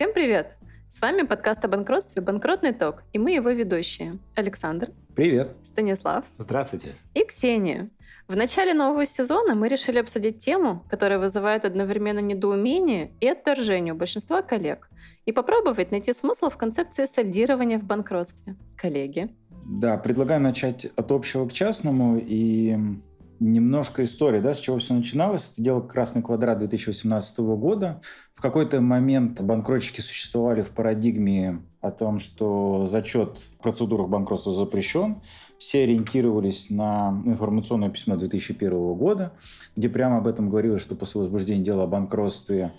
Всем привет! С вами подкаст о банкротстве «Банкротный ток» и мы его ведущие. Александр. Привет. Станислав. Здравствуйте. И Ксения. В начале нового сезона мы решили обсудить тему, которая вызывает одновременно недоумение и отторжение у большинства коллег, и попробовать найти смысл в концепции сальдирования в банкротстве. Коллеги. Да, предлагаю начать от общего к частному и немножко истории, да, с чего все начиналось. Это дело «Красный квадрат» 2018 года. В какой-то момент банкротчики существовали в парадигме о том, что зачет в процедурах банкротства запрещен. Все ориентировались на информационное письмо 2001 года, где прямо об этом говорилось, что после возбуждения дела о банкротстве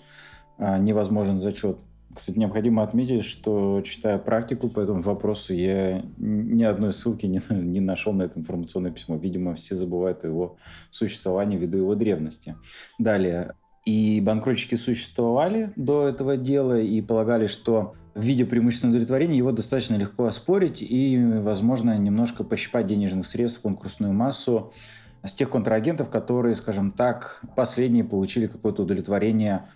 а, невозможен зачет кстати, необходимо отметить, что читая практику по этому вопросу, я ни одной ссылки не, не нашел на это информационное письмо. Видимо, все забывают о его существовании ввиду его древности. Далее. И банкротчики существовали до этого дела и полагали, что в виде преимущественного удовлетворения его достаточно легко оспорить и, возможно, немножко пощипать денежных средств в конкурсную массу с тех контрагентов, которые, скажем так, последние получили какое-то удовлетворение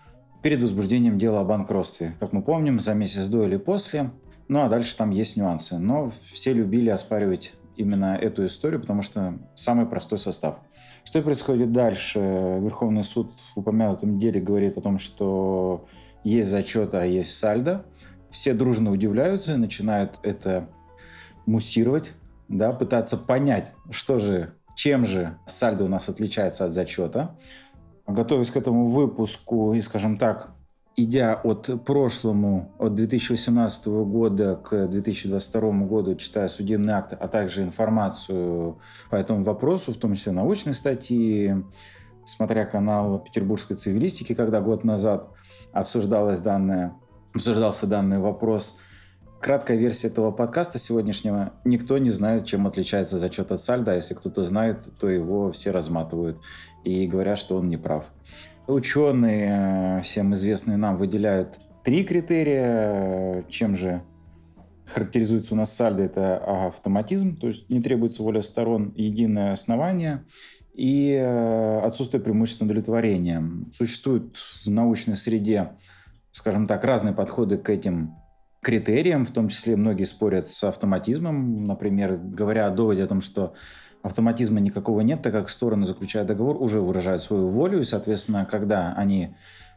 перед возбуждением дела о банкротстве. Как мы помним, за месяц до или после. Ну, а дальше там есть нюансы. Но все любили оспаривать именно эту историю, потому что самый простой состав. Что происходит дальше? Верховный суд в упомянутом деле говорит о том, что есть зачет, а есть сальдо. Все дружно удивляются начинают это муссировать, да, пытаться понять, что же, чем же сальдо у нас отличается от зачета готовясь к этому выпуску и, скажем так, идя от прошлому, от 2018 года к 2022 году, читая судебный акт, а также информацию по этому вопросу, в том числе научные статьи, смотря канал петербургской цивилистики, когда год назад обсуждалось данное, обсуждался данный вопрос, Краткая версия этого подкаста сегодняшнего. Никто не знает, чем отличается зачет от сальда. А если кто-то знает, то его все разматывают и говорят, что он не прав. Ученые, э, всем известные нам, выделяют три критерия. Чем же характеризуется у нас сальдо? Это автоматизм, то есть не требуется воля сторон, единое основание и э, отсутствие преимущества удовлетворения. Существуют в научной среде, скажем так, разные подходы к этим критериям, в том числе многие спорят с автоматизмом, например, говоря о доводе о том, что автоматизма никакого нет, так как стороны, заключая договор, уже выражают свою волю, и, соответственно, когда они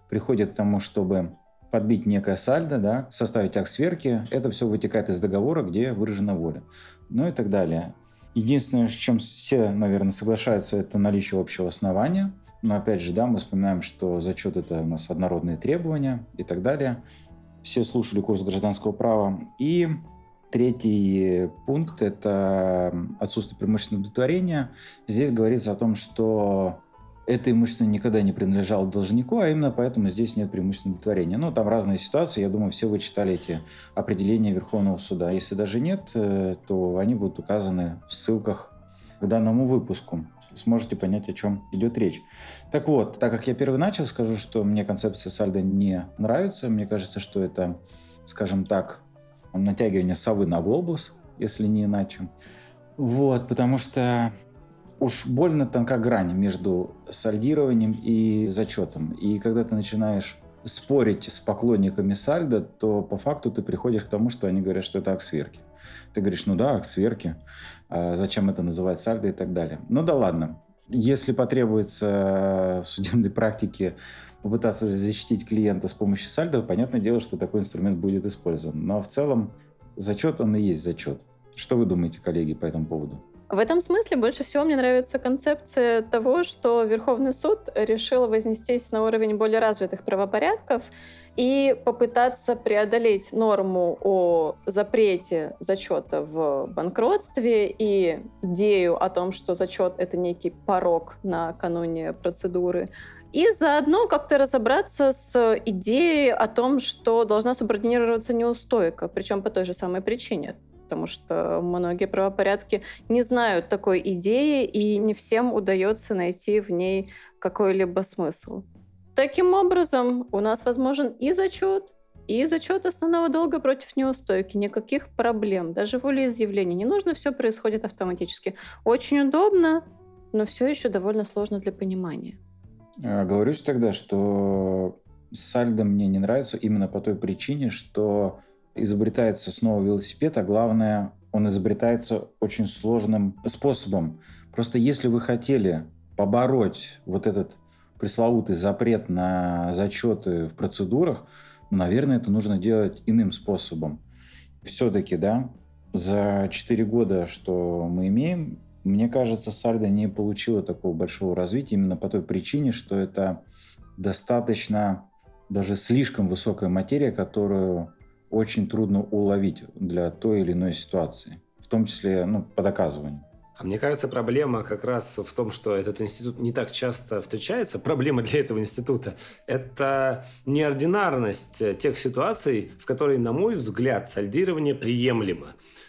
приходят к тому, чтобы подбить некое сальдо, да, составить акт сверки, это все вытекает из договора, где выражена воля. Ну и так далее. Единственное, с чем все, наверное, соглашаются, это наличие общего основания. Но опять же, да, мы вспоминаем, что зачет это у нас однородные требования и так далее все слушали курс гражданского права. И третий пункт – это отсутствие преимущественного удовлетворения. Здесь говорится о том, что это имущество никогда не принадлежало должнику, а именно поэтому здесь нет преимущественного удовлетворения. Ну, там разные ситуации, я думаю, все вы читали эти определения Верховного суда. Если даже нет, э, то они будут указаны в ссылках к данному выпуску сможете понять, о чем идет речь. Так вот, так как я первый начал, скажу, что мне концепция сальдо не нравится. Мне кажется, что это, скажем так, натягивание совы на глобус, если не иначе. Вот, потому что уж больно тонка грань между сальдированием и зачетом. И когда ты начинаешь спорить с поклонниками сальдо, то по факту ты приходишь к тому, что они говорят, что это акт сверки. Ты говоришь, ну да, сверки, а зачем это называть сальдо и так далее. Ну да ладно. Если потребуется в судебной практике попытаться защитить клиента с помощью сальдо, понятное дело, что такой инструмент будет использован. Но в целом зачет, он и есть зачет. Что вы думаете, коллеги, по этому поводу? В этом смысле больше всего мне нравится концепция того, что Верховный суд решил вознестись на уровень более развитых правопорядков и попытаться преодолеть норму о запрете зачета в банкротстве и идею о том, что зачет — это некий порог накануне процедуры, и заодно как-то разобраться с идеей о том, что должна субординироваться неустойка, причем по той же самой причине потому что многие правопорядки не знают такой идеи, и не всем удается найти в ней какой-либо смысл. Таким образом, у нас возможен и зачет, и зачет основного долга против неустойки. Никаких проблем, даже волеизъявления. Не нужно, все происходит автоматически. Очень удобно, но все еще довольно сложно для понимания. Говорюсь тогда, что сальдо мне не нравится именно по той причине, что изобретается снова велосипед, а главное, он изобретается очень сложным способом. Просто если вы хотели побороть вот этот пресловутый запрет на зачеты в процедурах, ну, наверное, это нужно делать иным способом. Все-таки, да, за 4 года, что мы имеем, мне кажется, Сальдо не получила такого большого развития именно по той причине, что это достаточно даже слишком высокая материя, которую очень трудно уловить для той или иной ситуации, в том числе ну, по доказыванию. А мне кажется, проблема как раз в том, что этот институт не так часто встречается. Проблема для этого института – это неординарность тех ситуаций, в которые, на мой взгляд, сальдирование приемлемо.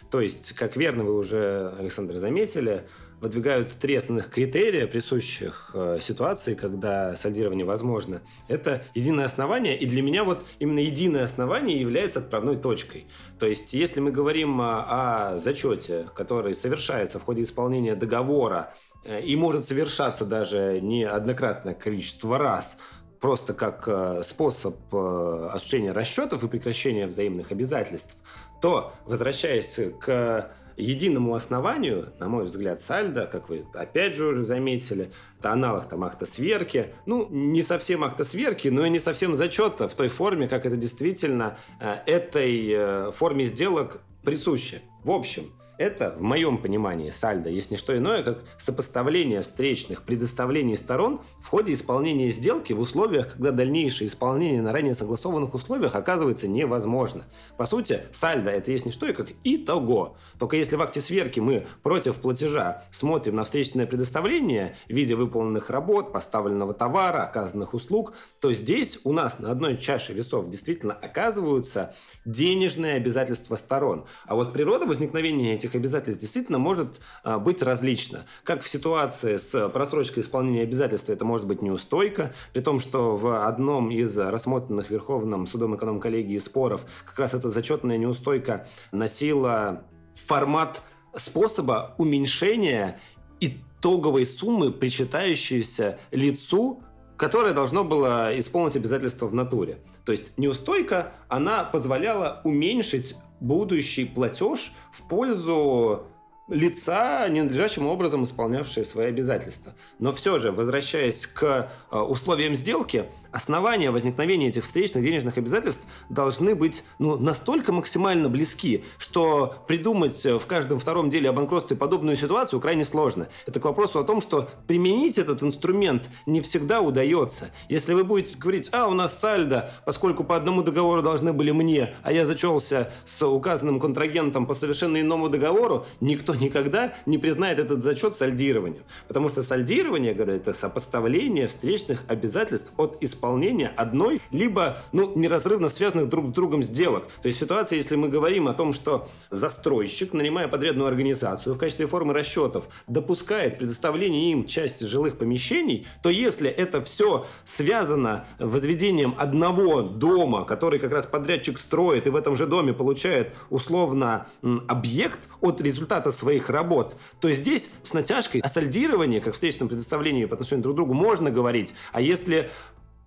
То есть, как верно вы уже, Александр, заметили, выдвигают три основных критерия, присущих э, ситуации, когда сальдирование возможно. Это единое основание, и для меня вот именно единое основание является отправной точкой. То есть, если мы говорим о, о зачете, который совершается в ходе исполнения договора э, и может совершаться даже неоднократное количество раз, просто как э, способ э, осуществления расчетов и прекращения взаимных обязательств, то, возвращаясь к единому основанию, на мой взгляд, сальдо, как вы опять же уже заметили, это аналог там акта сверки. Ну, не совсем акта сверки, но и не совсем зачета в той форме, как это действительно э, этой э, форме сделок присуще. В общем, это, в моем понимании, сальдо есть не что иное, как сопоставление встречных предоставлений сторон в ходе исполнения сделки в условиях, когда дальнейшее исполнение на ранее согласованных условиях оказывается невозможно. По сути, сальдо это есть не что, как итого. Только если в акте сверки мы против платежа смотрим на встречное предоставление в виде выполненных работ, поставленного товара, оказанных услуг, то здесь у нас на одной чаше весов действительно оказываются денежные обязательства сторон. А вот природа возникновения этих этих обязательств действительно может а, быть различно. Как в ситуации с просрочкой исполнения обязательств это может быть неустойка, при том, что в одном из рассмотренных Верховным судом эконом-коллегии споров как раз эта зачетная неустойка носила формат способа уменьшения итоговой суммы, причитающейся лицу, которое должно было исполнить обязательства в натуре. То есть неустойка, она позволяла уменьшить будущий платеж в пользу лица, ненадлежащим образом исполнявшие свои обязательства. Но все же, возвращаясь к э, условиям сделки, основания возникновения этих встречных денежных обязательств должны быть ну, настолько максимально близки, что придумать в каждом втором деле о банкротстве подобную ситуацию крайне сложно. Это к вопросу о том, что применить этот инструмент не всегда удается. Если вы будете говорить, а, у нас сальдо, поскольку по одному договору должны были мне, а я зачелся с указанным контрагентом по совершенно иному договору, никто никогда не признает этот зачет сальдированием. Потому что сальдирование, говорю, это сопоставление встречных обязательств от исполнения одной, либо ну, неразрывно связанных друг с другом сделок. То есть ситуация, если мы говорим о том, что застройщик, нанимая подрядную организацию в качестве формы расчетов, допускает предоставление им части жилых помещений, то если это все связано возведением одного дома, который как раз подрядчик строит и в этом же доме получает условно объект от результата своих работ, то здесь с натяжкой о сальдировании, как встречном предоставлении по отношению друг к другу, можно говорить. А если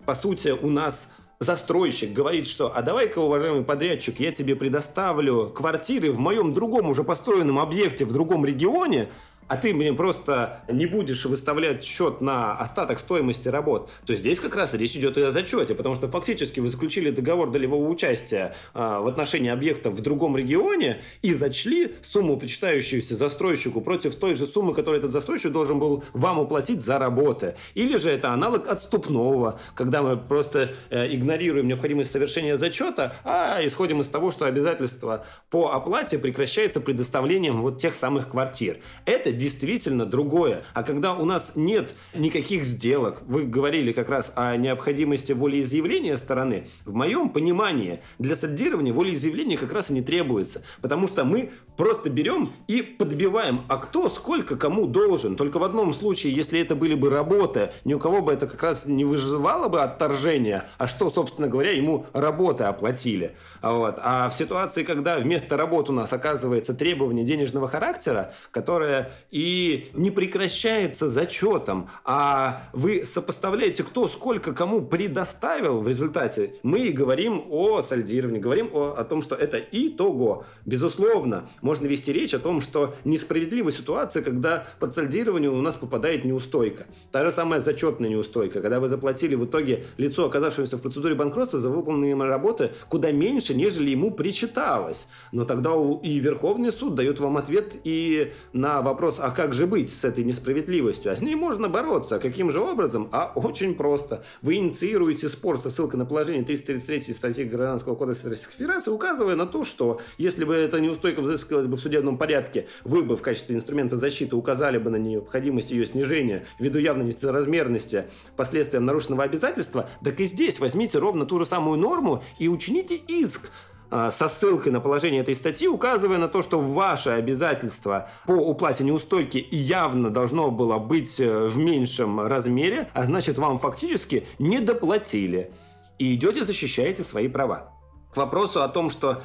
по сути, у нас застройщик говорит, что «а давай-ка, уважаемый подрядчик, я тебе предоставлю квартиры в моем другом уже построенном объекте в другом регионе», а ты мне просто не будешь выставлять счет на остаток стоимости работ, то здесь как раз речь идет и о зачете, потому что фактически вы заключили договор долевого участия а, в отношении объекта в другом регионе и зачли сумму, причитающуюся застройщику против той же суммы, которую этот застройщик должен был вам уплатить за работы. Или же это аналог отступного, когда мы просто э, игнорируем необходимость совершения зачета, а исходим из того, что обязательство по оплате прекращается предоставлением вот тех самых квартир. Это действительно другое. А когда у нас нет никаких сделок, вы говорили как раз о необходимости волеизъявления стороны, в моем понимании для саддирования волеизъявления как раз и не требуется. Потому что мы просто берем и подбиваем, а кто сколько кому должен. Только в одном случае, если это были бы работы, ни у кого бы это как раз не выживало бы отторжение, а что, собственно говоря, ему работы оплатили. Вот. А в ситуации, когда вместо работы у нас оказывается требование денежного характера, которое и не прекращается зачетом, а вы сопоставляете, кто сколько кому предоставил в результате, мы говорим о сальдировании, говорим о, о том, что это итого. Безусловно, можно вести речь о том, что несправедлива ситуация, когда под сальдирование у нас попадает неустойка. Та же самая зачетная неустойка, когда вы заплатили в итоге лицо, оказавшемуся в процедуре банкротства, за выполненные работы куда меньше, нежели ему причиталось. Но тогда и Верховный суд дает вам ответ и на вопрос, а как же быть с этой несправедливостью? А с ней можно бороться. Каким же образом? А очень просто. Вы инициируете спор со ссылкой на положение 333 статьи Гражданского кодекса Российской Федерации, указывая на то, что если бы эта неустойка взыскивалась бы в судебном порядке, вы бы в качестве инструмента защиты указали бы на необходимость ее снижения ввиду явной несоразмерности последствиям нарушенного обязательства, так и здесь возьмите ровно ту же самую норму и учините иск со ссылкой на положение этой статьи, указывая на то, что ваше обязательство по уплате неустойки явно должно было быть э, в меньшем размере, а значит вам фактически не доплатили. И идете защищаете свои права. К вопросу о том, что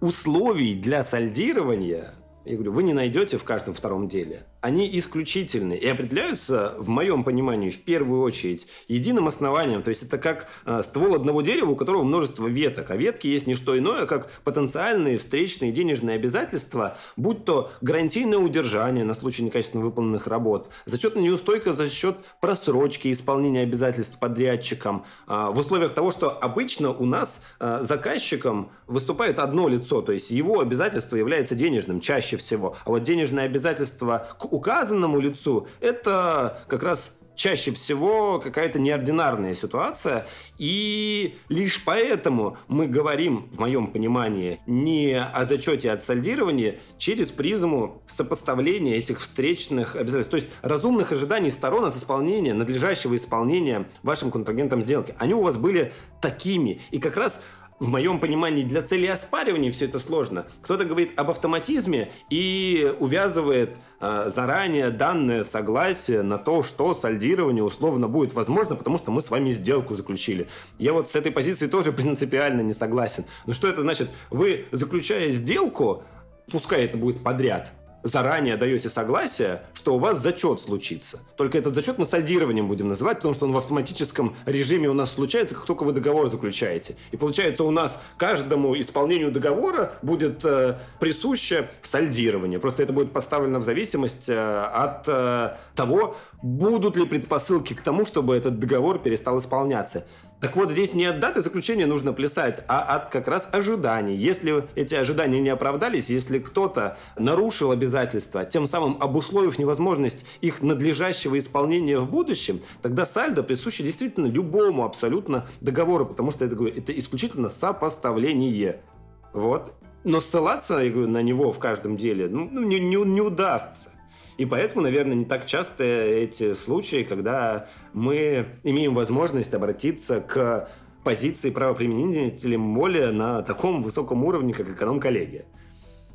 условий для сальдирования, я говорю, вы не найдете в каждом втором деле они исключительны и определяются, в моем понимании, в первую очередь, единым основанием. То есть это как э, ствол одного дерева, у которого множество веток. А ветки есть не что иное, как потенциальные встречные денежные обязательства, будь то гарантийное удержание на случай некачественно выполненных работ, зачетная неустойка за счет просрочки исполнения обязательств подрядчикам. Э, в условиях того, что обычно у нас э, заказчиком выступает одно лицо, то есть его обязательство является денежным чаще всего. А вот денежное обязательство к указанному лицу, это как раз чаще всего какая-то неординарная ситуация, и лишь поэтому мы говорим, в моем понимании, не о зачете от сальдирования через призму сопоставления этих встречных обязательств, то есть разумных ожиданий сторон от исполнения, надлежащего исполнения вашим контрагентом сделки. Они у вас были такими, и как раз в моем понимании, для цели оспаривания все это сложно. Кто-то говорит об автоматизме и увязывает э, заранее данное согласие на то, что сальдирование условно будет возможно, потому что мы с вами сделку заключили. Я вот с этой позиции тоже принципиально не согласен. Но что это значит? Вы, заключая сделку, пускай это будет подряд, заранее даете согласие, что у вас зачет случится. Только этот зачет мы сальдированием будем называть, потому что он в автоматическом режиме у нас случается, как только вы договор заключаете. И получается у нас каждому исполнению договора будет э, присуще сальдирование. Просто это будет поставлено в зависимость э, от э, того, будут ли предпосылки к тому, чтобы этот договор перестал исполняться. Так вот, здесь не от даты заключения нужно плясать, а от как раз ожиданий. Если эти ожидания не оправдались, если кто-то нарушил обязательства, тем самым обусловив невозможность их надлежащего исполнения в будущем, тогда сальдо присуще действительно любому абсолютно договору, потому что это, это исключительно сопоставление. Вот. Но ссылаться я говорю, на него в каждом деле ну, не, не, не удастся. И поэтому, наверное, не так часто эти случаи, когда мы имеем возможность обратиться к позиции правоприменителем более на таком высоком уровне, как эконом-коллегия.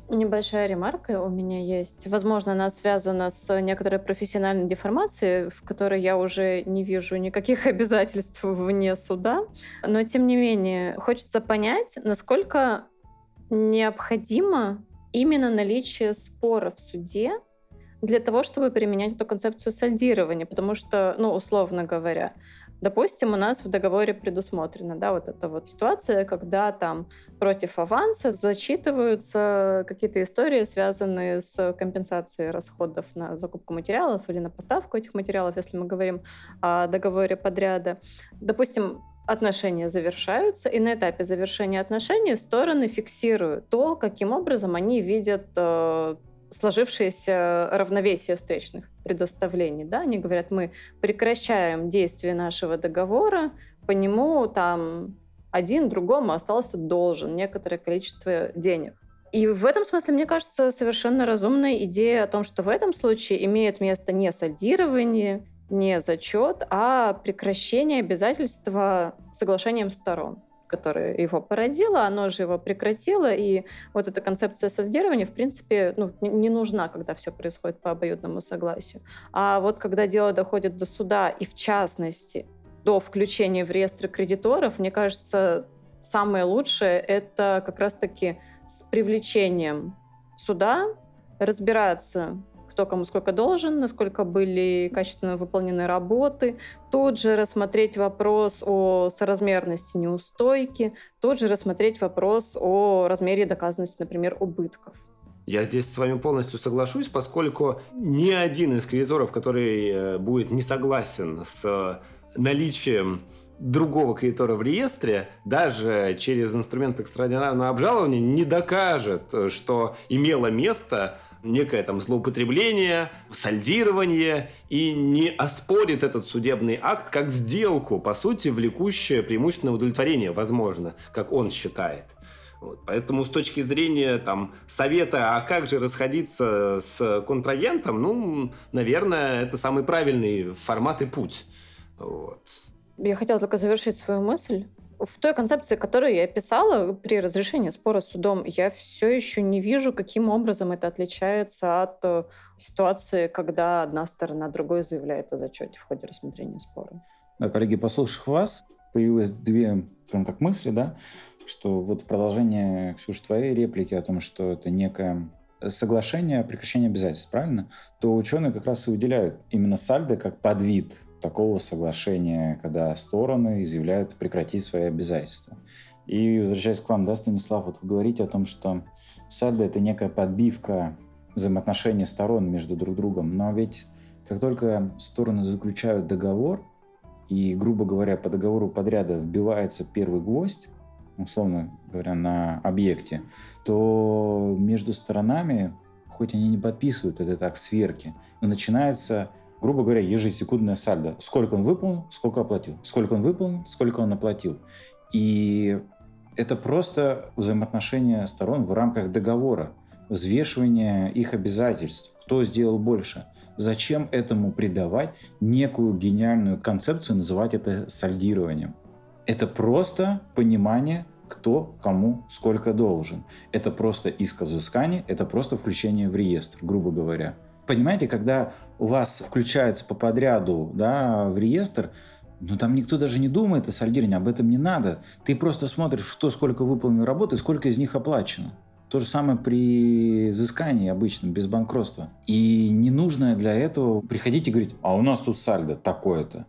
Небольшая ремарка у меня есть. Возможно, она связана с некоторой профессиональной деформацией, в которой я уже не вижу никаких обязательств вне суда. Но, тем не менее, хочется понять, насколько необходимо именно наличие спора в суде для того, чтобы применять эту концепцию сальдирования, потому что, ну, условно говоря, Допустим, у нас в договоре предусмотрена, да, вот эта вот ситуация, когда там против аванса зачитываются какие-то истории, связанные с компенсацией расходов на закупку материалов или на поставку этих материалов, если мы говорим о договоре подряда. Допустим, отношения завершаются, и на этапе завершения отношений стороны фиксируют то, каким образом они видят э, сложившееся равновесие встречных предоставлений. Да? Они говорят, мы прекращаем действие нашего договора, по нему там один другому остался должен некоторое количество денег. И в этом смысле, мне кажется, совершенно разумная идея о том, что в этом случае имеет место не садирование, не зачет, а прекращение обязательства соглашением сторон которое его породило, оно же его прекратило, и вот эта концепция сольдирования, в принципе, ну, не нужна, когда все происходит по обоюдному согласию. А вот когда дело доходит до суда, и в частности до включения в реестры кредиторов, мне кажется, самое лучшее — это как раз-таки с привлечением суда разбираться, кто кому сколько должен, насколько были качественно выполнены работы, тут же рассмотреть вопрос о соразмерности неустойки, тут же рассмотреть вопрос о размере доказанности, например, убытков. Я здесь с вами полностью соглашусь, поскольку ни один из кредиторов, который э, будет не согласен с наличием другого кредитора в реестре, даже через инструмент экстраординарного обжалования, не докажет, что имело место некое там злоупотребление, сальдирование и не оспорит этот судебный акт как сделку, по сути, влекущее преимущественное удовлетворение, возможно, как он считает. Вот. Поэтому с точки зрения там, совета, а как же расходиться с контрагентом, ну, наверное, это самый правильный формат и путь. Вот. Я хотела только завершить свою мысль. В той концепции, которую я писала при разрешении спора с судом, я все еще не вижу, каким образом это отличается от э, ситуации, когда одна сторона другой заявляет о зачете в ходе рассмотрения спора. Да, коллеги, послушав вас, появилось две, скажем так, мысли, да, что вот в продолжение, Ксюша, твоей реплики о том, что это некое соглашение о прекращении обязательств, правильно? То ученые как раз и выделяют именно сальдо как подвид такого соглашения, когда стороны изъявляют прекратить свои обязательства. И возвращаясь к вам, да, Станислав, вот вы говорите о том, что сальдо – это некая подбивка взаимоотношений сторон между друг другом, но ведь как только стороны заключают договор, и, грубо говоря, по договору подряда вбивается первый гвоздь, условно говоря, на объекте, то между сторонами, хоть они не подписывают этот акт сверки, но начинается грубо говоря, ежесекундное сальдо. Сколько он выполнил, сколько оплатил. Сколько он выполнил, сколько он оплатил. И это просто взаимоотношения сторон в рамках договора, взвешивание их обязательств, кто сделал больше. Зачем этому придавать некую гениальную концепцию, называть это сальдированием? Это просто понимание, кто кому сколько должен. Это просто иск о взыскании, это просто включение в реестр, грубо говоря понимаете, когда у вас включается по подряду да, в реестр, ну, там никто даже не думает о сальдировании, об этом не надо. Ты просто смотришь, кто сколько выполнил работы, сколько из них оплачено. То же самое при взыскании обычном, без банкротства. И не нужно для этого приходить и говорить, а у нас тут сальдо такое-то.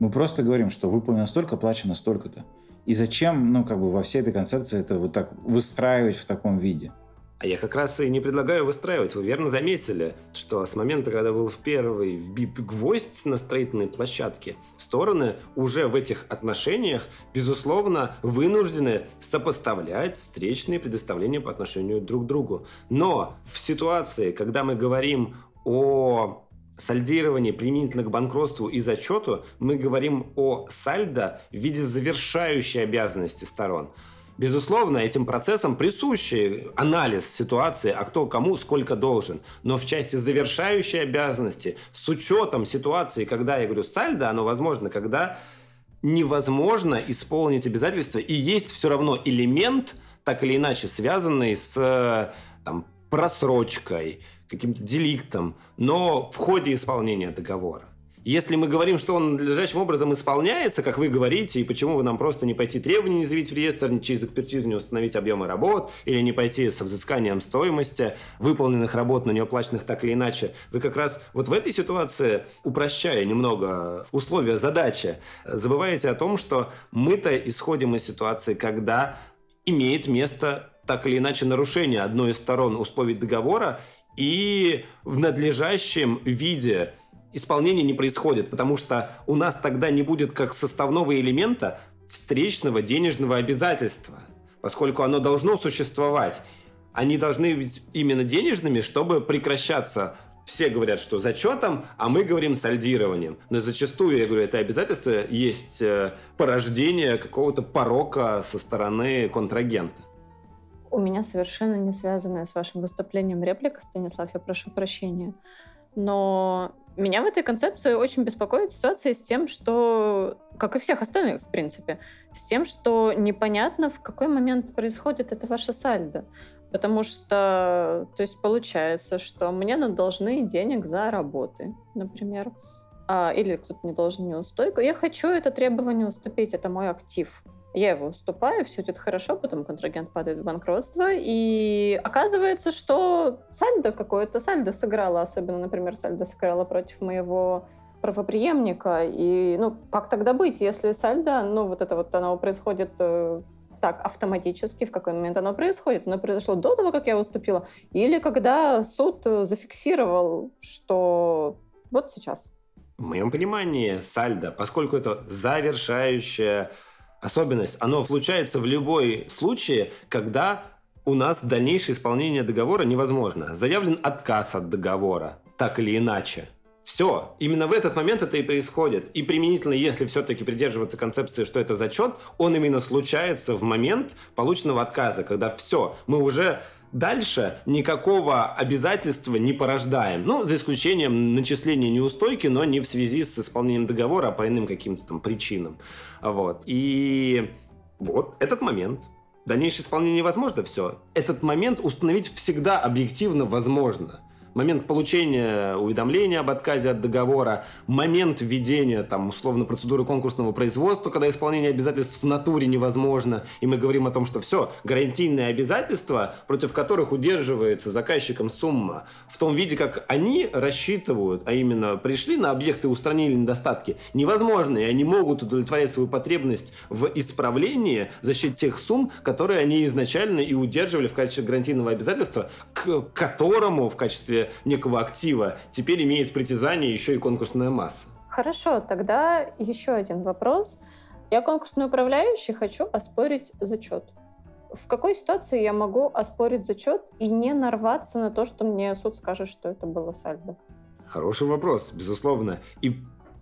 Мы просто говорим, что выполнено столько, оплачено столько-то. И зачем, ну, как бы во всей этой концепции это вот так выстраивать в таком виде? А я как раз и не предлагаю выстраивать. Вы верно заметили, что с момента, когда был в первый вбит гвоздь на строительной площадке, стороны уже в этих отношениях, безусловно, вынуждены сопоставлять встречные предоставления по отношению друг к другу. Но в ситуации, когда мы говорим о сальдировании применительно к банкротству и зачету, мы говорим о сальдо в виде завершающей обязанности сторон – Безусловно, этим процессам присущий анализ ситуации, а кто кому сколько должен. Но в части завершающей обязанности, с учетом ситуации, когда, я говорю, сальдо, оно возможно, когда невозможно исполнить обязательства, и есть все равно элемент, так или иначе связанный с там, просрочкой, каким-то деликтом, но в ходе исполнения договора. Если мы говорим, что он надлежащим образом исполняется, как вы говорите, и почему вы нам просто не пойти требования не заявить в реестр, не через экспертизу не установить объемы работ, или не пойти со взысканием стоимости выполненных работ, но не оплаченных так или иначе, вы как раз вот в этой ситуации, упрощая немного условия задачи, забываете о том, что мы-то исходим из ситуации, когда имеет место так или иначе нарушение одной из сторон условий договора, и в надлежащем виде исполнение не происходит, потому что у нас тогда не будет как составного элемента встречного денежного обязательства, поскольку оно должно существовать. Они должны быть именно денежными, чтобы прекращаться все говорят, что зачетом, а мы говорим сальдированием. Но зачастую, я говорю, это обязательство есть э, порождение какого-то порока со стороны контрагента. У меня совершенно не связанная с вашим выступлением реплика, Станислав, я прошу прощения. Но меня в этой концепции очень беспокоит ситуация с тем, что, как и всех остальных, в принципе, с тем, что непонятно, в какой момент происходит это ваше сальдо. Потому что, то есть получается, что мне должны денег за работы, например, а, или кто-то мне должен неустойку. Я хочу это требование уступить, это мой актив. Я его уступаю, все идет хорошо, потом контрагент падает в банкротство, и оказывается, что сальдо какое-то, сальдо сыграло, особенно, например, сальдо сыграло против моего правоприемника, и, ну, как тогда быть, если сальдо, ну, вот это вот оно происходит э, так автоматически, в какой момент оно происходит? Оно произошло до того, как я уступила, или когда суд зафиксировал, что вот сейчас? В моем понимании, сальдо, поскольку это завершающая особенность, оно случается в любой случае, когда у нас дальнейшее исполнение договора невозможно. Заявлен отказ от договора, так или иначе. Все, именно в этот момент это и происходит. И применительно, если все-таки придерживаться концепции, что это зачет, он именно случается в момент полученного отказа, когда все, мы уже Дальше никакого обязательства не порождаем. Ну, за исключением начисления неустойки, но не в связи с исполнением договора, а по иным каким-то там причинам. Вот. И вот этот момент. Дальнейшее исполнение невозможно, все. Этот момент установить всегда объективно возможно момент получения уведомления об отказе от договора, момент введения, там, условно, процедуры конкурсного производства, когда исполнение обязательств в натуре невозможно, и мы говорим о том, что все, гарантийные обязательства, против которых удерживается заказчиком сумма, в том виде, как они рассчитывают, а именно пришли на объекты и устранили недостатки, невозможно, и они могут удовлетворять свою потребность в исправлении за счет тех сумм, которые они изначально и удерживали в качестве гарантийного обязательства, к которому в качестве некого актива, теперь имеет притязание еще и конкурсная масса. Хорошо, тогда еще один вопрос. Я конкурсный управляющий, хочу оспорить зачет. В какой ситуации я могу оспорить зачет и не нарваться на то, что мне суд скажет, что это было сальдо? Хороший вопрос, безусловно. И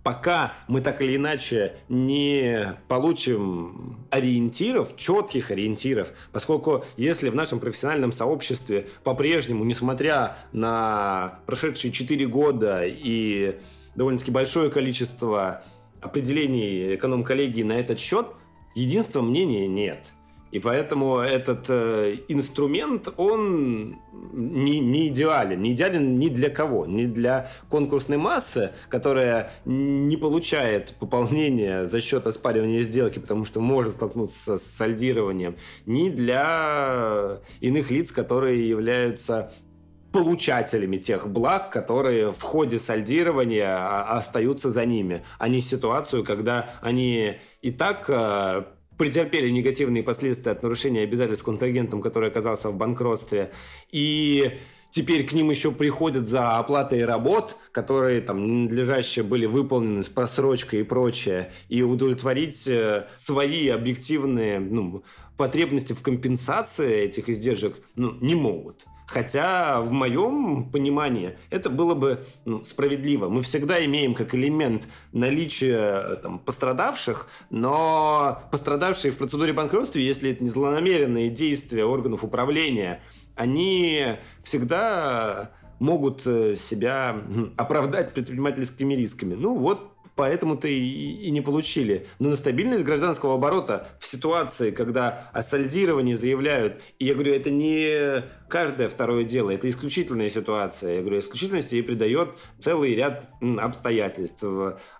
пока мы так или иначе не получим ориентиров, четких ориентиров, поскольку если в нашем профессиональном сообществе по-прежнему, несмотря на прошедшие 4 года и довольно-таки большое количество определений эконом-коллегии на этот счет, единства мнения нет. И поэтому этот э, инструмент, он не, не идеален. Не идеален ни для кого. Ни для конкурсной массы, которая не получает пополнения за счет оспаривания сделки, потому что может столкнуться с сальдированием, ни для иных лиц, которые являются получателями тех благ, которые в ходе сальдирования а, остаются за ними, а не ситуацию, когда они и так э, претерпели негативные последствия от нарушения обязательств контрагентом, который оказался в банкротстве. И теперь к ним еще приходят за оплатой работ, которые там надлежащие были выполнены с просрочкой и прочее, и удовлетворить э, свои объективные ну, потребности в компенсации этих издержек ну, не могут. Хотя в моем понимании это было бы ну, справедливо. Мы всегда имеем как элемент наличие э, там, пострадавших, но пострадавшие в процедуре банкротства, если это не злонамеренные действия органов управления, они всегда могут э, себя оправдать предпринимательскими рисками. Ну вот поэтому-то и, и не получили. Но на стабильность гражданского оборота в ситуации, когда о сальдировании заявляют, и я говорю, это не каждое второе дело, это исключительная ситуация. Я говорю, исключительность ей придает целый ряд обстоятельств.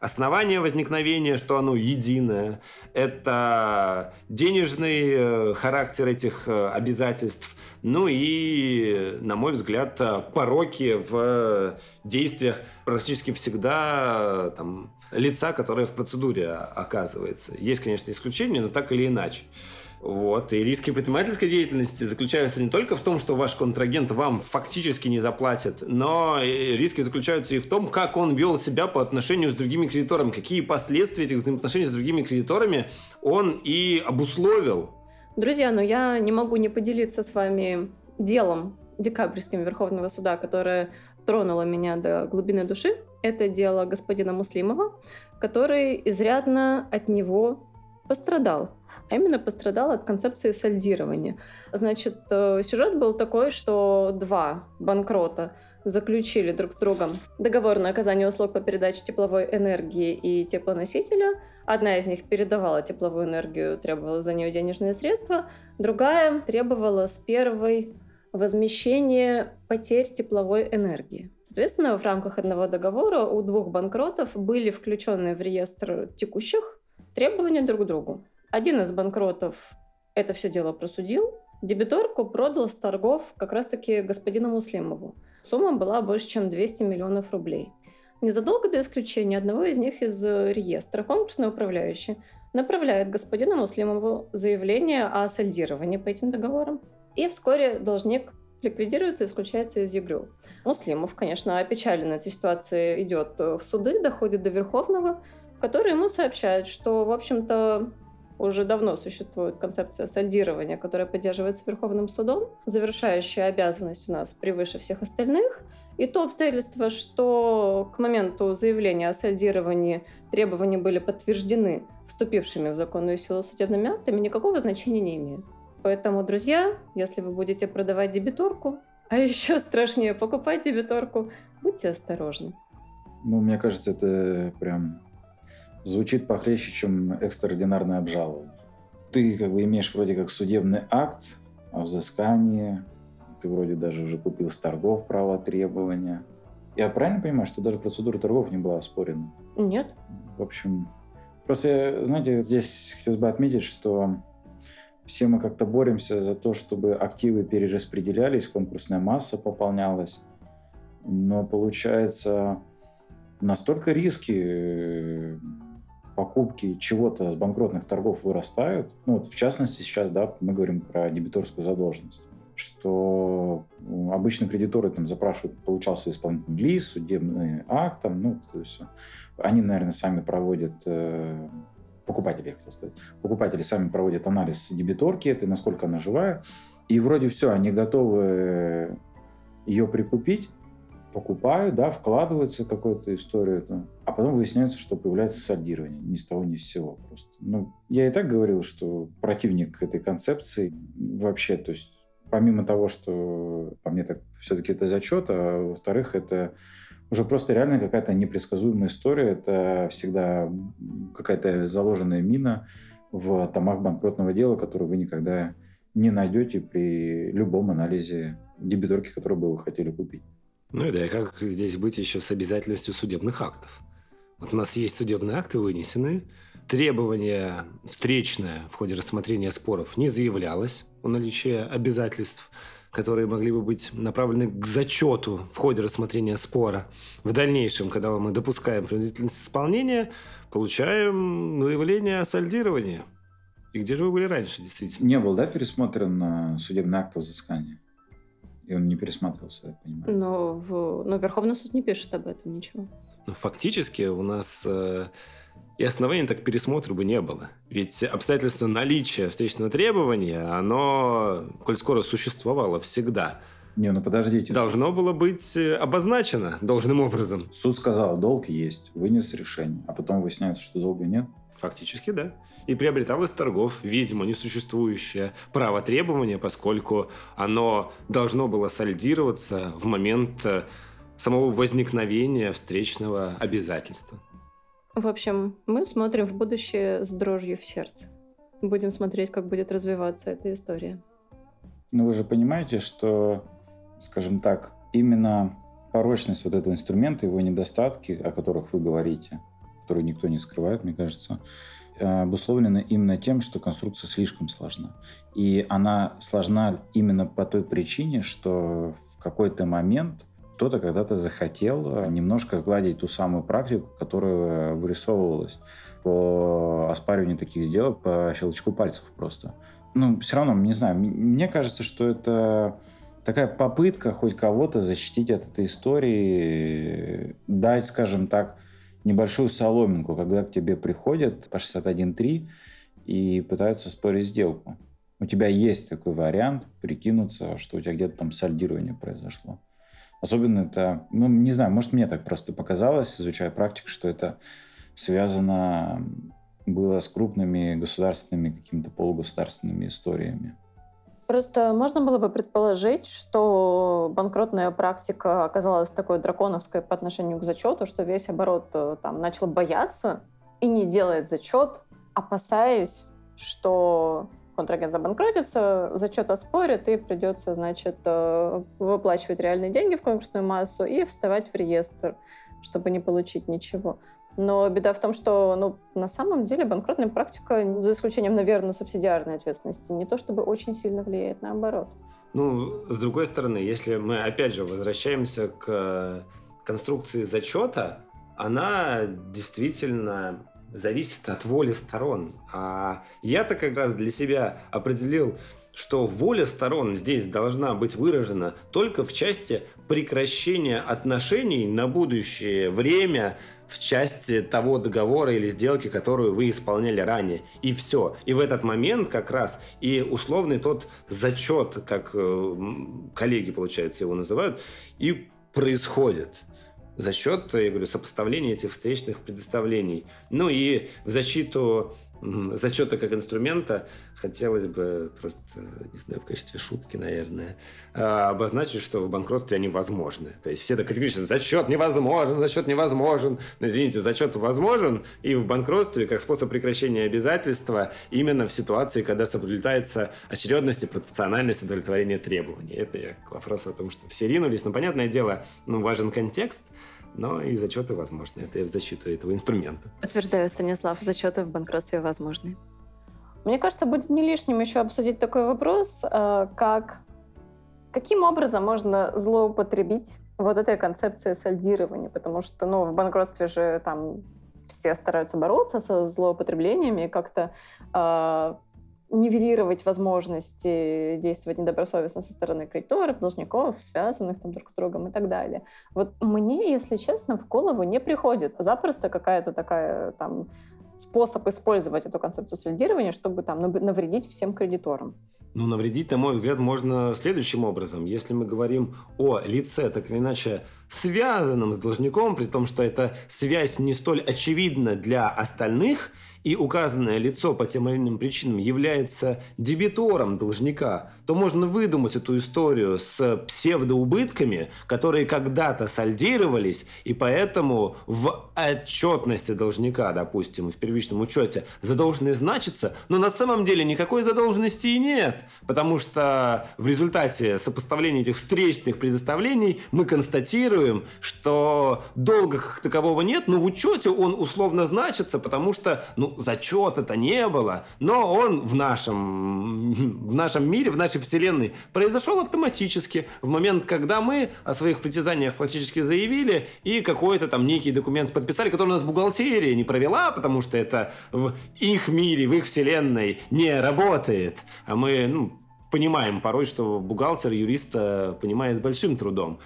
Основание возникновения, что оно единое, это денежный э, характер этих э, обязательств, ну и, на мой взгляд, пороки в действиях практически всегда там, лица, которое в процедуре оказывается. Есть, конечно, исключения, но так или иначе. Вот. И риски предпринимательской деятельности заключаются не только в том, что ваш контрагент вам фактически не заплатит, но риски заключаются и в том, как он вел себя по отношению с другими кредиторами, какие последствия этих взаимоотношений с другими кредиторами он и обусловил. Друзья, но я не могу не поделиться с вами делом декабрьским Верховного суда, которое тронуло меня до глубины души. Это дело господина Муслимова, который изрядно от него пострадал. А именно пострадал от концепции сальдирования. Значит, э, сюжет был такой, что два банкрота заключили друг с другом договор на оказание услуг по передаче тепловой энергии и теплоносителя. Одна из них передавала тепловую энергию, требовала за нее денежные средства, другая требовала с первой возмещение потерь тепловой энергии. Соответственно, в рамках одного договора у двух банкротов были включены в реестр текущих требования друг к другу. Один из банкротов это все дело просудил. Дебиторку продал с торгов как раз-таки господину Муслимову. Сумма была больше, чем 200 миллионов рублей. Незадолго до исключения одного из них из реестра конкурсный управляющий направляет господину Муслимову заявление о сальдировании по этим договорам. И вскоре должник ликвидируется и исключается из игры. Муслимов, конечно, опечален этой ситуацией, идет в суды, доходит до Верховного, который ему сообщает, что, в общем-то, уже давно существует концепция сальдирования, которая поддерживается Верховным судом, завершающая обязанность у нас превыше всех остальных. И то обстоятельство, что к моменту заявления о сальдировании требования были подтверждены вступившими в законную силу судебными актами, никакого значения не имеет. Поэтому, друзья, если вы будете продавать дебиторку, а еще страшнее покупать дебиторку, будьте осторожны. Ну, мне кажется, это прям звучит похлеще, чем экстраординарное обжалование. Ты как бы имеешь вроде как судебный акт о взыскании, ты вроде даже уже купил с торгов право требования. Я правильно понимаю, что даже процедура торгов не была оспорена? Нет. В общем, просто, знаете, здесь хотелось бы отметить, что все мы как-то боремся за то, чтобы активы перераспределялись, конкурсная масса пополнялась. Но получается, настолько риски покупки чего-то с банкротных торгов вырастают. Ну, вот в частности, сейчас да, мы говорим про дебиторскую задолженность что обычно кредиторы там запрашивают, получался исполнительный лист, судебный акт, там, ну, то есть они, наверное, сами проводят э, покупатели, я хотел сказать, покупатели сами проводят анализ дебиторки этой, насколько она живая, и вроде все, они готовы ее прикупить, покупают, да, вкладываются в какую-то историю, там, а потом выясняется, что появляется сальдирование ни с того, ни с сего просто. Ну, я и так говорил, что противник этой концепции вообще, то есть помимо того, что по мне так все-таки это зачет, а во-вторых, это уже просто реально какая-то непредсказуемая история, это всегда какая-то заложенная мина в томах банкротного дела, которую вы никогда не найдете при любом анализе дебиторки, которую бы вы хотели купить. Ну и да, и как здесь быть еще с обязательностью судебных актов? Вот у нас есть судебные акты вынесены, требование встречное в ходе рассмотрения споров не заявлялось о наличии обязательств, которые могли бы быть направлены к зачету в ходе рассмотрения спора. В дальнейшем, когда мы допускаем принудительность исполнения, получаем заявление о сальдировании. И где же вы были раньше, действительно? Не был, да, пересмотрен судебный акт взыскания? И он не пересматривался, я понимаю. Но, в... Но Верховный суд не пишет об этом ничего. Ну, фактически у нас э, и оснований так пересмотра бы не было. Ведь обстоятельство наличия встречного требования, оно, коль скоро существовало всегда, не, ну подождите. Должно было быть э, обозначено должным образом. Суд сказал, долг есть, вынес решение, а потом выясняется, что долга нет. Фактически, да. И приобреталось торгов, видимо, несуществующее право требования, поскольку оно должно было сольдироваться в момент э, самого возникновения встречного обязательства. В общем, мы смотрим в будущее с дрожью в сердце. Будем смотреть, как будет развиваться эта история. Но вы же понимаете, что, скажем так, именно порочность вот этого инструмента, его недостатки, о которых вы говорите, которые никто не скрывает, мне кажется, э, обусловлена именно тем, что конструкция слишком сложна. И она сложна именно по той причине, что в какой-то момент кто-то когда-то захотел э, немножко сгладить ту самую практику, которая вырисовывалась по оспариванию таких сделок по щелчку пальцев просто. Ну, все равно, не знаю, мне кажется, что это такая попытка хоть кого-то защитить от этой истории, дать, скажем так, небольшую соломинку, когда к тебе приходят по 61.3 и пытаются спорить сделку. У тебя есть такой вариант прикинуться, что у тебя где-то там сальдирование произошло. Особенно это, ну, не знаю, может, мне так просто показалось, изучая практику, что это связано было с крупными государственными, какими-то полугосударственными историями. Просто можно было бы предположить, что банкротная практика оказалась такой драконовской по отношению к зачету, что весь оборот э, там начал бояться и не делает зачет, опасаясь, что контрагент забанкротится, зачет оспорят, и придется, значит, э, выплачивать реальные деньги в конкурсную массу и вставать в реестр, чтобы не получить ничего. Но беда в том, что ну, на самом деле банкротная практика, за исключением, наверное, субсидиарной ответственности, не то чтобы очень сильно влияет, наоборот. Ну, с другой стороны, если мы, опять же, возвращаемся к конструкции зачета, она действительно зависит от воли сторон. А я-то как раз для себя определил, что воля сторон здесь должна быть выражена только в части прекращения отношений на будущее время в части того договора или сделки, которую вы исполняли ранее. И все. И в этот момент как раз и условный тот зачет, как э, коллеги, получается, его называют, и происходит за счет, я говорю, сопоставления этих встречных предоставлений. Ну и в защиту зачета как инструмента хотелось бы просто, не знаю, в качестве шутки, наверное, а, обозначить, что в банкротстве они возможны. То есть все так категорично, зачет невозможен, зачет невозможен. Но, извините, зачет возможен и в банкротстве как способ прекращения обязательства именно в ситуации, когда соблюдается очередность и пропорциональность удовлетворения требований. Это я к вопросу о том, что все ринулись. Но, понятное дело, ну, важен контекст – но и зачеты возможны. Это я в защиту этого инструмента. Утверждаю, Станислав, зачеты в банкротстве возможны. Мне кажется, будет не лишним еще обсудить такой вопрос, э, как каким образом можно злоупотребить вот этой концепцией сальдирования, потому что, ну, в банкротстве же там все стараются бороться со злоупотреблениями, как-то э, нивелировать возможности действовать недобросовестно со стороны кредиторов, должников, связанных там друг с другом и так далее. Вот мне, если честно, в голову не приходит запросто какая-то такая там способ использовать эту концепцию солидирования, чтобы там навредить всем кредиторам. Ну, навредить, на мой взгляд, можно следующим образом. Если мы говорим о лице, так или иначе, связанном с должником, при том, что эта связь не столь очевидна для остальных – и указанное лицо по тем или иным причинам является дебитором должника, то можно выдумать эту историю с псевдоубытками, которые когда-то сальдировались, и поэтому в отчетности должника, допустим, в первичном учете задолженность значится, но на самом деле никакой задолженности и нет, потому что в результате сопоставления этих встречных предоставлений мы констатируем, что долга как такового нет, но в учете он условно значится, потому что ну, зачета-то не было, но он в нашем, в нашем мире, в нашей вселенной произошел автоматически в момент, когда мы о своих притязаниях фактически заявили и какой-то там некий документ подписали, который у нас бухгалтерия не провела, потому что это в их мире, в их вселенной не работает. А мы ну, понимаем порой, что бухгалтер юриста понимает большим трудом,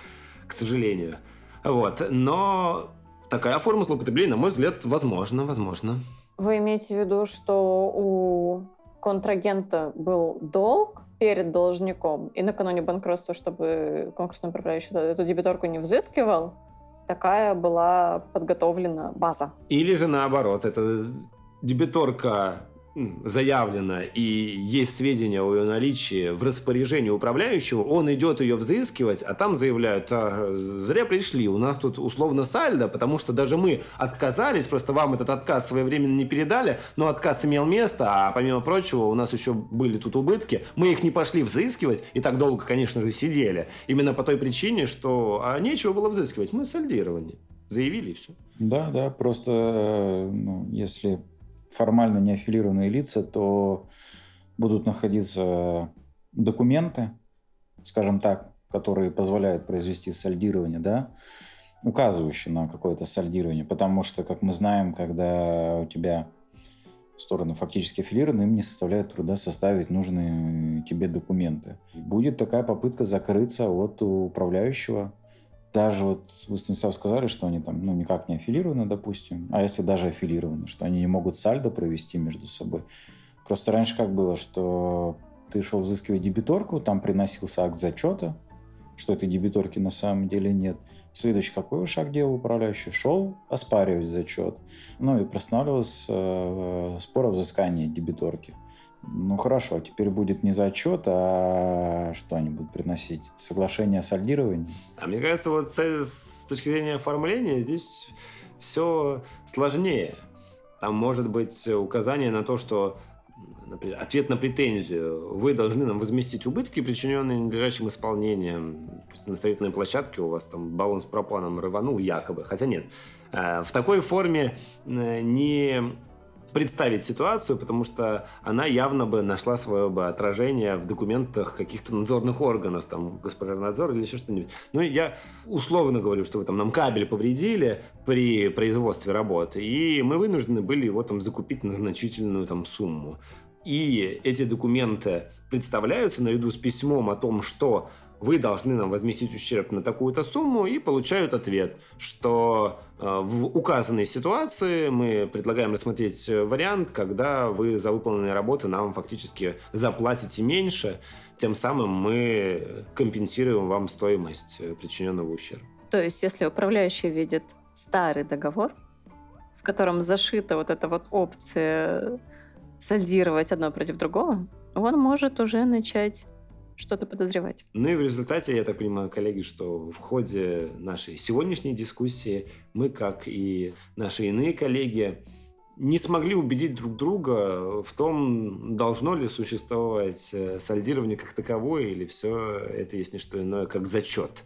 к сожалению. Вот. Но такая форма злоупотребления, на мой взгляд, возможно, возможно. Вы имеете в виду, что у контрагента был долг перед должником, и накануне банкротства, чтобы конкурсный управляющий эту дебиторку не взыскивал, такая была подготовлена база. Или же наоборот, эта дебиторка заявлено и есть сведения о ее наличии в распоряжении управляющего, он идет ее взыскивать, а там заявляют, а, зря пришли, у нас тут условно сальдо, потому что даже мы отказались, просто вам этот отказ своевременно не передали, но отказ имел место, а помимо прочего у нас еще были тут убытки, мы их не пошли взыскивать и так долго, конечно же, сидели. Именно по той причине, что а нечего было взыскивать, мы сальдировали. Заявили и все. Да, да, просто э, ну, если формально не аффилированные лица, то будут находиться документы, скажем так, которые позволяют произвести сальдирование, да, указывающие на какое-то сальдирование, потому что, как мы знаем, когда у тебя стороны фактически аффилированы, им не составляет труда составить нужные тебе документы. Будет такая попытка закрыться от управляющего, даже вот вы, Станислав, сказали, что они там ну, никак не аффилированы, допустим, а если даже аффилированы, что они не могут сальдо провести между собой. Просто раньше как было, что ты шел взыскивать дебиторку, там приносился акт зачета, что этой дебиторки на самом деле нет. Следующий какой шаг делал управляющий? Шел оспаривать зачет. Ну и простанавливался э, спор о взыскании дебиторки. Ну хорошо, теперь будет не зачет, а что они будут приносить? Соглашение о сальдировании? А мне кажется, вот с, с точки зрения оформления здесь все сложнее. Там может быть указание на то, что например, ответ на претензию. Вы должны нам возместить убытки, причиненные ненадлежащим исполнением. На строительной площадке у вас там баллон с пропаном рванул якобы. Хотя нет. Э, в такой форме э, не представить ситуацию, потому что она явно бы нашла свое бы отражение в документах каких-то надзорных органов, там, Госпожарнадзор или еще что-нибудь. Ну, я условно говорю, что вы там нам кабель повредили при производстве работы, и мы вынуждены были его там закупить на значительную там сумму. И эти документы представляются наряду с письмом о том, что вы должны нам возместить ущерб на такую-то сумму, и получают ответ, что э, в указанной ситуации мы предлагаем рассмотреть вариант, когда вы за выполненные работы нам фактически заплатите меньше, тем самым мы компенсируем вам стоимость э, причиненного ущерба. То есть, если управляющий видит старый договор, в котором зашита вот эта вот опция сальдировать одно против другого, он может уже начать что-то подозревать. Ну и в результате, я так понимаю, коллеги, что в ходе нашей сегодняшней дискуссии мы, как и наши иные коллеги, не смогли убедить друг друга в том, должно ли существовать э, сальдирование как таковое, или все это есть не что иное, как зачет.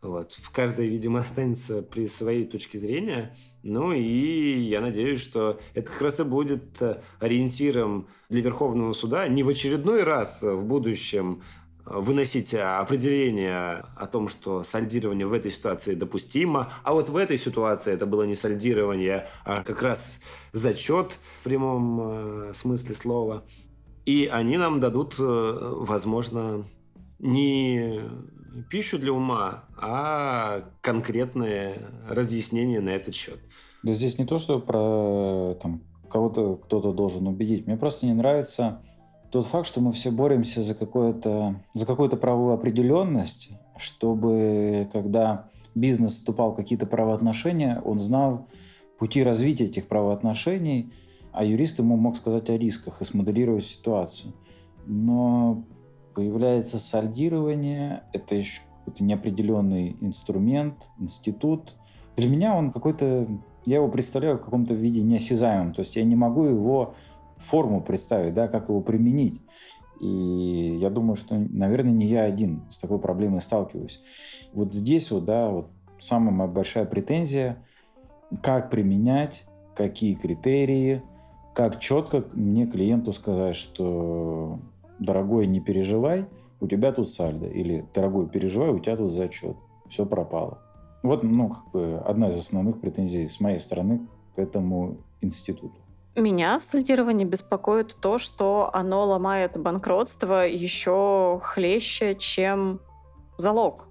Вот. В каждой, видимо, останется при своей точке зрения. Ну и я надеюсь, что это как раз и будет э, ориентиром для Верховного суда не в очередной раз в будущем выносить определение о том, что сальдирование в этой ситуации допустимо, а вот в этой ситуации это было не сальдирование, а как раз зачет в прямом э, смысле слова. И они нам дадут, э, возможно, не пищу для ума, а конкретные разъяснения на этот счет. Да здесь не то, что про там, кого-то кто-то должен убедить. Мне просто не нравится тот факт, что мы все боремся за, какое-то, за какую-то правовую определенность, чтобы когда бизнес вступал в какие-то правоотношения, он знал пути развития этих правоотношений, а юрист ему мог сказать о рисках и смоделировать ситуацию. Но появляется сальдирование, это еще какой-то неопределенный инструмент, институт. Для меня он какой-то, я его представляю в каком-то виде неосязаемом, то есть я не могу его форму представить, да, как его применить. И я думаю, что, наверное, не я один с такой проблемой сталкиваюсь. Вот здесь вот, да, вот самая моя большая претензия, как применять, какие критерии, как четко мне клиенту сказать, что дорогой, не переживай, у тебя тут сальдо, или дорогой, переживай, у тебя тут зачет, все пропало. Вот, ну, как бы одна из основных претензий с моей стороны к этому институту. Меня в сольдировании беспокоит то, что оно ломает банкротство еще хлеще, чем залог.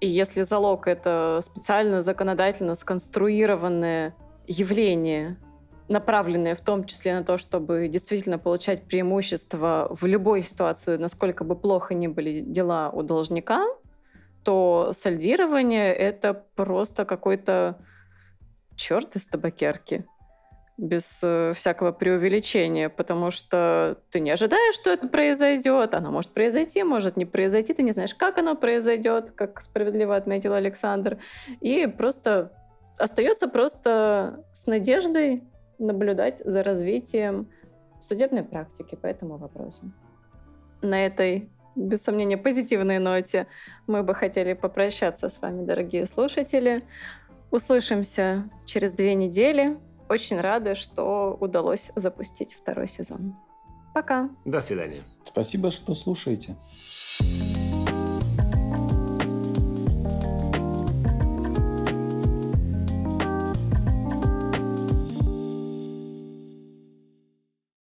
И если залог — это специально законодательно сконструированное явление, направленное в том числе на то, чтобы действительно получать преимущество в любой ситуации, насколько бы плохо ни были дела у должника, то сальдирование — это просто какой-то черт из табакерки без э, всякого преувеличения, потому что ты не ожидаешь, что это произойдет. Оно может произойти, может не произойти. Ты не знаешь, как оно произойдет, как справедливо отметил Александр. И просто остается просто с надеждой наблюдать за развитием судебной практики по этому вопросу. На этой, без сомнения, позитивной ноте мы бы хотели попрощаться с вами, дорогие слушатели. Услышимся через две недели. Очень рада, что удалось запустить второй сезон. Пока. До свидания. Спасибо, что слушаете. thank you